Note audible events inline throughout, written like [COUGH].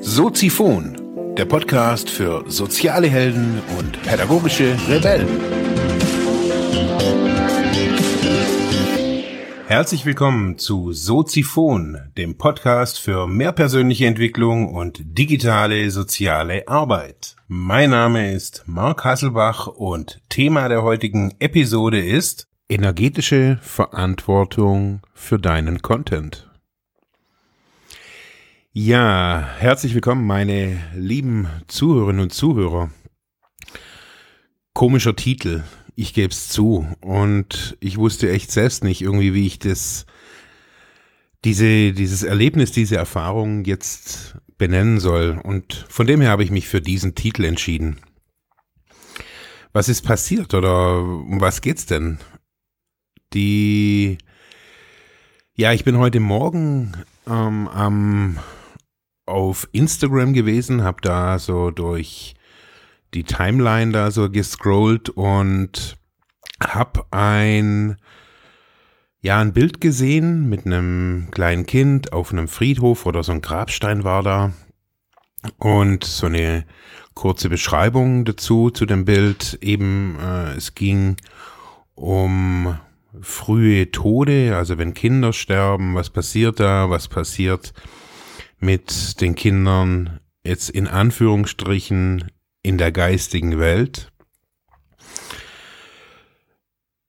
Soziphon, der Podcast für soziale Helden und pädagogische Rebellen. Herzlich willkommen zu Soziphon, dem Podcast für mehr persönliche Entwicklung und digitale soziale Arbeit. Mein Name ist Marc Hasselbach und Thema der heutigen Episode ist energetische Verantwortung für deinen Content. Ja, herzlich willkommen, meine lieben Zuhörerinnen und Zuhörer. Komischer Titel, ich gebe es zu. Und ich wusste echt selbst nicht irgendwie, wie ich das, diese, dieses Erlebnis, diese Erfahrung jetzt benennen soll. Und von dem her habe ich mich für diesen Titel entschieden. Was ist passiert oder um was geht's denn? Die, ja, ich bin heute Morgen ähm, am auf Instagram gewesen, habe da so durch die Timeline da so gescrollt und habe ein ja ein Bild gesehen mit einem kleinen Kind auf einem Friedhof oder so ein Grabstein war da. Und so eine kurze Beschreibung dazu zu dem Bild. Eben äh, es ging um frühe Tode, also wenn Kinder sterben, was passiert da, was passiert mit den Kindern jetzt in Anführungsstrichen in der geistigen Welt.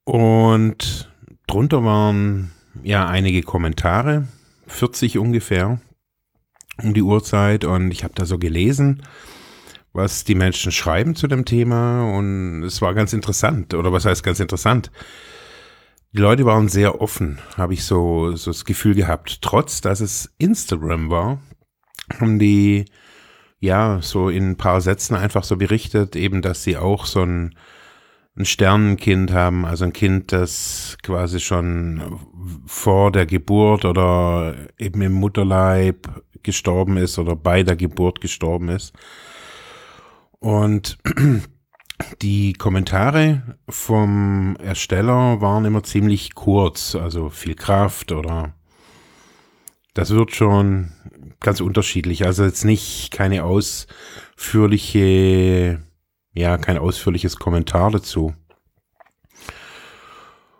Und drunter waren ja einige Kommentare, 40 ungefähr um die Uhrzeit und ich habe da so gelesen, was die Menschen schreiben zu dem Thema und es war ganz interessant oder was heißt ganz interessant? Die Leute waren sehr offen, habe ich so, so das Gefühl gehabt. Trotz, dass es Instagram war, haben die ja so in ein paar Sätzen einfach so berichtet, eben, dass sie auch so ein, ein Sternenkind haben, also ein Kind, das quasi schon vor der Geburt oder eben im Mutterleib gestorben ist oder bei der Geburt gestorben ist. Und die Kommentare vom Ersteller waren immer ziemlich kurz, also viel Kraft oder das wird schon ganz unterschiedlich. Also jetzt nicht keine ausführliche, ja, kein ausführliches Kommentar dazu.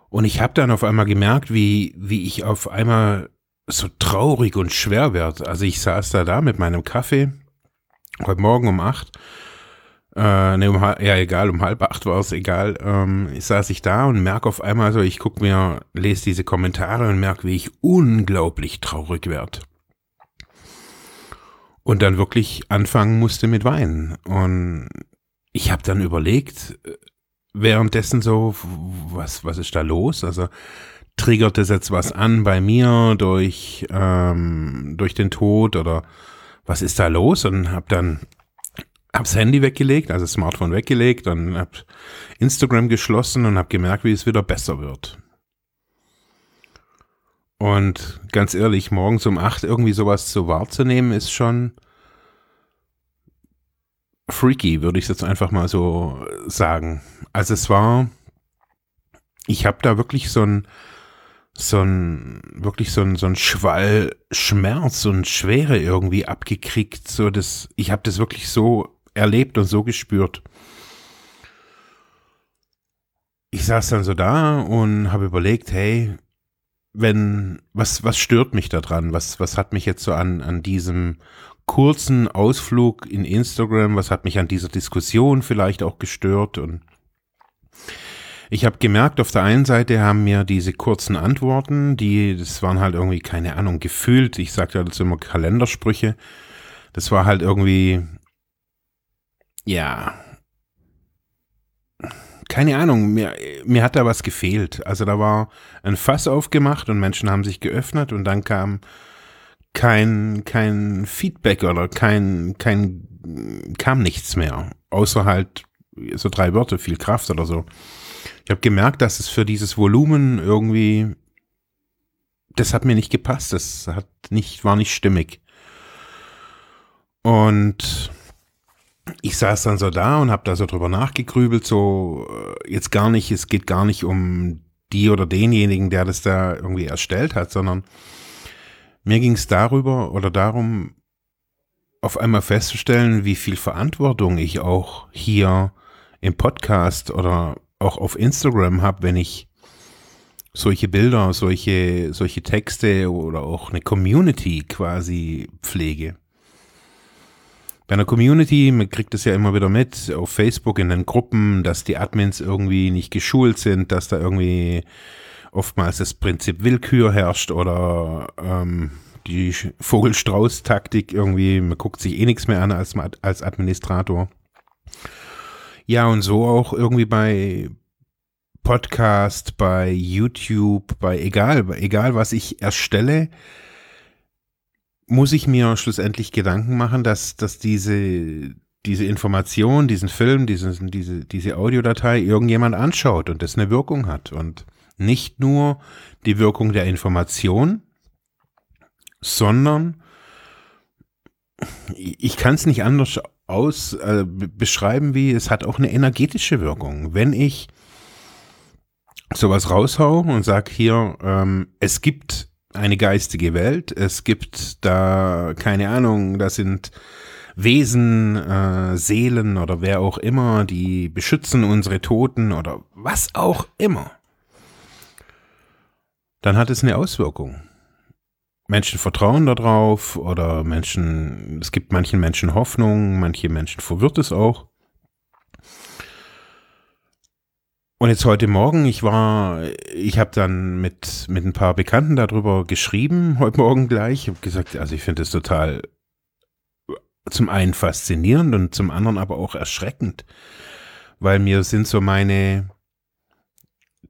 Und ich habe dann auf einmal gemerkt, wie, wie ich auf einmal so traurig und schwer werde. Also ich saß da da mit meinem Kaffee heute Morgen um acht äh, ne, um, ja, egal, um halb acht war es egal. Ähm, saß ich da und merke auf einmal so, ich guck mir, lese diese Kommentare und merke, wie ich unglaublich traurig werde. Und dann wirklich anfangen musste mit Weinen. Und ich habe dann überlegt, äh, währenddessen so, was, was ist da los? Also triggert das jetzt was an bei mir durch, ähm, durch den Tod oder was ist da los? Und habe dann hab's Handy weggelegt, also das Smartphone weggelegt, dann hab Instagram geschlossen und hab gemerkt, wie es wieder besser wird. Und ganz ehrlich, morgens um acht irgendwie sowas so wahrzunehmen, ist schon freaky, würde ich jetzt einfach mal so sagen. Also es war, ich habe da wirklich so ein, so ein, wirklich so ein, so ein Schwall Schmerz und Schwere irgendwie abgekriegt. So das, ich habe das wirklich so erlebt und so gespürt. Ich saß dann so da und habe überlegt, hey, wenn, was, was stört mich daran? Was, was hat mich jetzt so an, an diesem kurzen Ausflug in Instagram, was hat mich an dieser Diskussion vielleicht auch gestört? Und ich habe gemerkt, auf der einen Seite haben mir diese kurzen Antworten, die, das waren halt irgendwie, keine Ahnung, gefühlt, ich sage ja dazu immer Kalendersprüche, das war halt irgendwie ja, keine Ahnung, mir, mir hat da was gefehlt. Also da war ein Fass aufgemacht und Menschen haben sich geöffnet und dann kam kein, kein Feedback oder kein, kein, kam nichts mehr. Außer halt so drei Wörter, viel Kraft oder so. Ich habe gemerkt, dass es für dieses Volumen irgendwie, das hat mir nicht gepasst. Das hat nicht, war nicht stimmig. Und ich saß dann so da und habe da so drüber nachgegrübelt, so äh, jetzt gar nicht, es geht gar nicht um die oder denjenigen, der das da irgendwie erstellt hat, sondern mir ging es darüber oder darum, auf einmal festzustellen, wie viel Verantwortung ich auch hier im Podcast oder auch auf Instagram habe, wenn ich solche Bilder, solche, solche Texte oder auch eine Community quasi pflege. Bei einer Community, man kriegt es ja immer wieder mit, auf Facebook in den Gruppen, dass die Admins irgendwie nicht geschult sind, dass da irgendwie oftmals das Prinzip Willkür herrscht oder ähm, die Vogelstrauß-Taktik irgendwie, man guckt sich eh nichts mehr an als, als Administrator. Ja, und so auch irgendwie bei Podcast, bei YouTube, bei egal, egal was ich erstelle, muss ich mir schlussendlich Gedanken machen, dass, dass diese, diese Information, diesen Film, dieses, diese, diese Audiodatei irgendjemand anschaut und das eine Wirkung hat. Und nicht nur die Wirkung der Information, sondern ich kann es nicht anders aus äh, beschreiben, wie es hat auch eine energetische Wirkung. Wenn ich sowas raushau und sag hier, ähm, es gibt eine geistige Welt. Es gibt da, keine Ahnung, das sind Wesen, äh, Seelen oder wer auch immer, die beschützen unsere Toten oder was auch immer. Dann hat es eine Auswirkung. Menschen vertrauen darauf oder Menschen, es gibt manchen Menschen Hoffnung, manche Menschen verwirrt es auch. Und jetzt heute Morgen, ich war, ich habe dann mit, mit ein paar Bekannten darüber geschrieben, heute Morgen gleich. Ich habe gesagt, also ich finde es total zum einen faszinierend und zum anderen aber auch erschreckend, weil mir sind so meine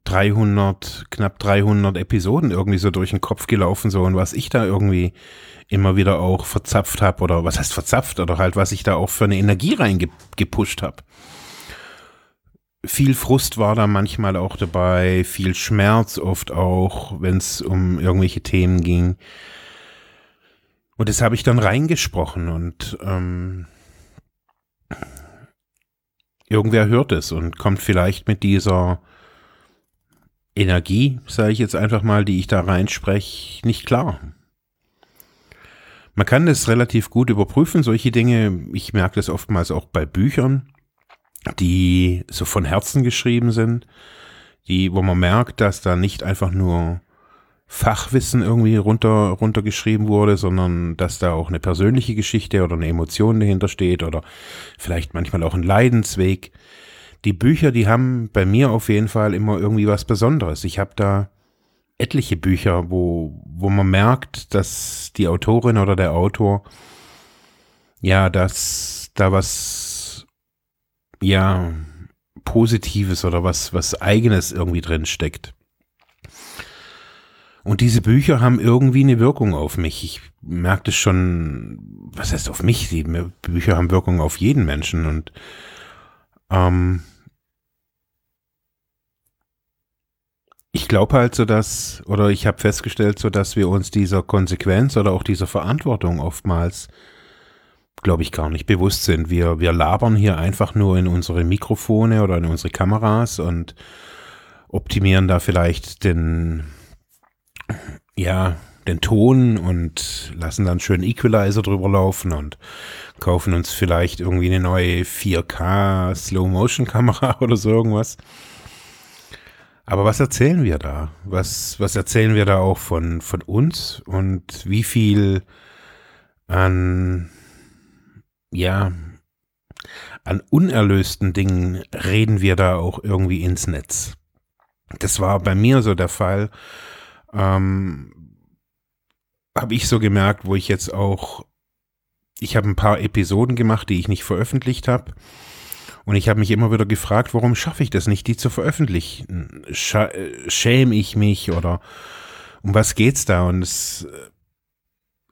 300, knapp 300 Episoden irgendwie so durch den Kopf gelaufen, so und was ich da irgendwie immer wieder auch verzapft habe oder was heißt verzapft oder halt was ich da auch für eine Energie reingepusht habe viel Frust war da manchmal auch dabei, viel Schmerz oft auch, wenn es um irgendwelche Themen ging. Und das habe ich dann reingesprochen und ähm, irgendwer hört es und kommt vielleicht mit dieser Energie, sage ich jetzt einfach mal, die ich da reinspreche, nicht klar. Man kann das relativ gut überprüfen, solche Dinge. Ich merke das oftmals auch bei Büchern die so von Herzen geschrieben sind, die, wo man merkt, dass da nicht einfach nur Fachwissen irgendwie runter, runtergeschrieben wurde, sondern dass da auch eine persönliche Geschichte oder eine Emotion dahinter steht oder vielleicht manchmal auch ein Leidensweg. Die Bücher, die haben bei mir auf jeden Fall immer irgendwie was Besonderes. Ich habe da etliche Bücher, wo, wo man merkt, dass die Autorin oder der Autor ja, dass da was ja, Positives oder was, was Eigenes irgendwie drin steckt. Und diese Bücher haben irgendwie eine Wirkung auf mich. Ich merke das schon, was heißt auf mich? Die Bücher haben Wirkung auf jeden Menschen und ähm, ich glaube halt so, dass, oder ich habe festgestellt, so dass wir uns dieser Konsequenz oder auch dieser Verantwortung oftmals glaube ich, gar nicht bewusst sind. Wir, wir labern hier einfach nur in unsere Mikrofone oder in unsere Kameras und optimieren da vielleicht den, ja, den Ton und lassen dann schön Equalizer drüber laufen und kaufen uns vielleicht irgendwie eine neue 4K Slow-Motion-Kamera [LAUGHS] oder so irgendwas. Aber was erzählen wir da? Was, was erzählen wir da auch von, von uns und wie viel an ja, an unerlösten Dingen reden wir da auch irgendwie ins Netz. Das war bei mir so der Fall. Ähm, habe ich so gemerkt, wo ich jetzt auch, ich habe ein paar Episoden gemacht, die ich nicht veröffentlicht habe. Und ich habe mich immer wieder gefragt, warum schaffe ich das nicht, die zu veröffentlichen? schäme ich mich oder um was geht's da? Und es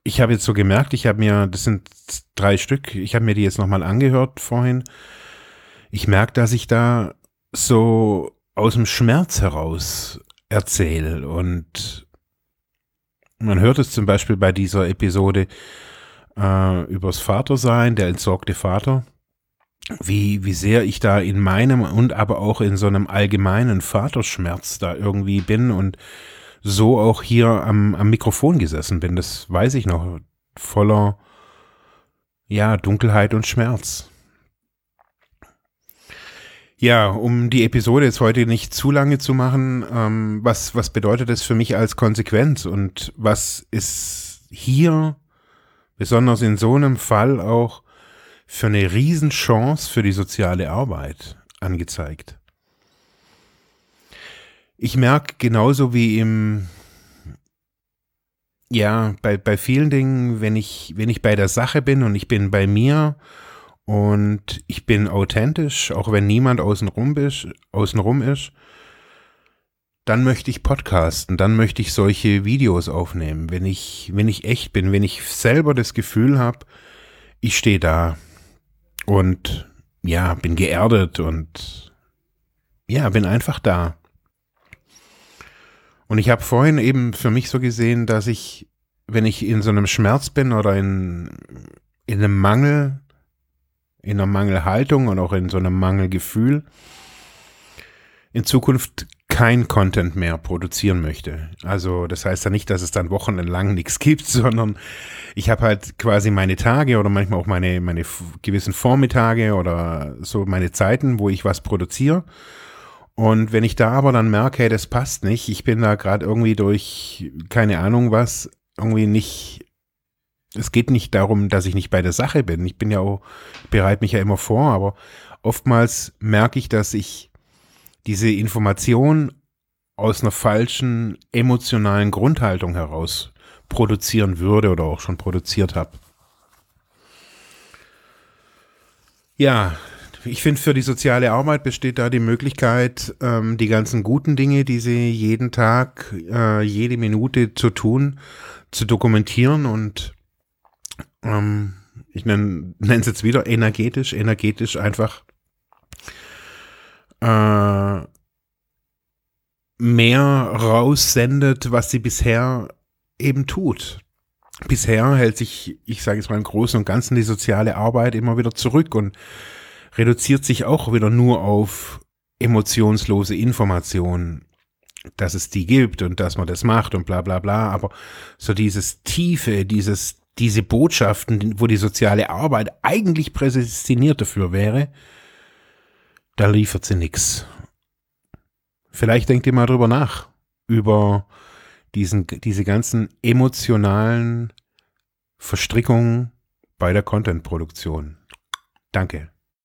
ich habe jetzt so gemerkt, ich habe mir, das sind drei Stück, ich habe mir die jetzt nochmal angehört vorhin. Ich merke, dass ich da so aus dem Schmerz heraus erzähle und man hört es zum Beispiel bei dieser Episode äh, übers Vatersein, der entsorgte Vater. wie, wie sehr ich da in meinem und aber auch in so einem allgemeinen Vaterschmerz da irgendwie bin und so auch hier am, am Mikrofon gesessen bin. Das weiß ich noch. Voller, ja, Dunkelheit und Schmerz. Ja, um die Episode jetzt heute nicht zu lange zu machen, ähm, was, was bedeutet das für mich als Konsequenz und was ist hier, besonders in so einem Fall auch, für eine Riesenchance für die soziale Arbeit angezeigt. Ich merke genauso wie im, ja, bei, bei vielen Dingen, wenn ich, wenn ich bei der Sache bin und ich bin bei mir und ich bin authentisch, auch wenn niemand außenrum ist, außenrum ist, dann möchte ich podcasten, dann möchte ich solche Videos aufnehmen, wenn ich, wenn ich echt bin, wenn ich selber das Gefühl habe, ich stehe da, und ja, bin geerdet und ja, bin einfach da. Und ich habe vorhin eben für mich so gesehen, dass ich, wenn ich in so einem Schmerz bin oder in, in einem Mangel, in einer Mangelhaltung und auch in so einem Mangelgefühl, in Zukunft kein Content mehr produzieren möchte. Also das heißt ja nicht, dass es dann wochenlang nichts [LAUGHS] gibt, sondern ich habe halt quasi meine Tage oder manchmal auch meine, meine gewissen Vormittage oder so meine Zeiten, wo ich was produziere. Und wenn ich da aber dann merke, hey, das passt nicht, ich bin da gerade irgendwie durch keine Ahnung was, irgendwie nicht, es geht nicht darum, dass ich nicht bei der Sache bin. Ich bin ja auch, bereite mich ja immer vor, aber oftmals merke ich, dass ich diese Information aus einer falschen emotionalen Grundhaltung heraus produzieren würde oder auch schon produziert habe. Ja, ich finde, für die soziale Arbeit besteht da die Möglichkeit, ähm, die ganzen guten Dinge, die sie jeden Tag, äh, jede Minute zu tun, zu dokumentieren und ähm, ich nenne es jetzt wieder energetisch, energetisch einfach äh, mehr raussendet, was sie bisher eben tut. Bisher hält sich, ich sage jetzt mal im Großen und Ganzen, die soziale Arbeit immer wieder zurück und reduziert sich auch wieder nur auf emotionslose Informationen, dass es die gibt und dass man das macht und bla bla bla. Aber so dieses Tiefe, dieses, diese Botschaften, wo die soziale Arbeit eigentlich prädestiniert dafür wäre, da liefert sie nichts. Vielleicht denkt ihr mal drüber nach, über diesen, diese ganzen emotionalen Verstrickungen bei der Content-Produktion. Danke.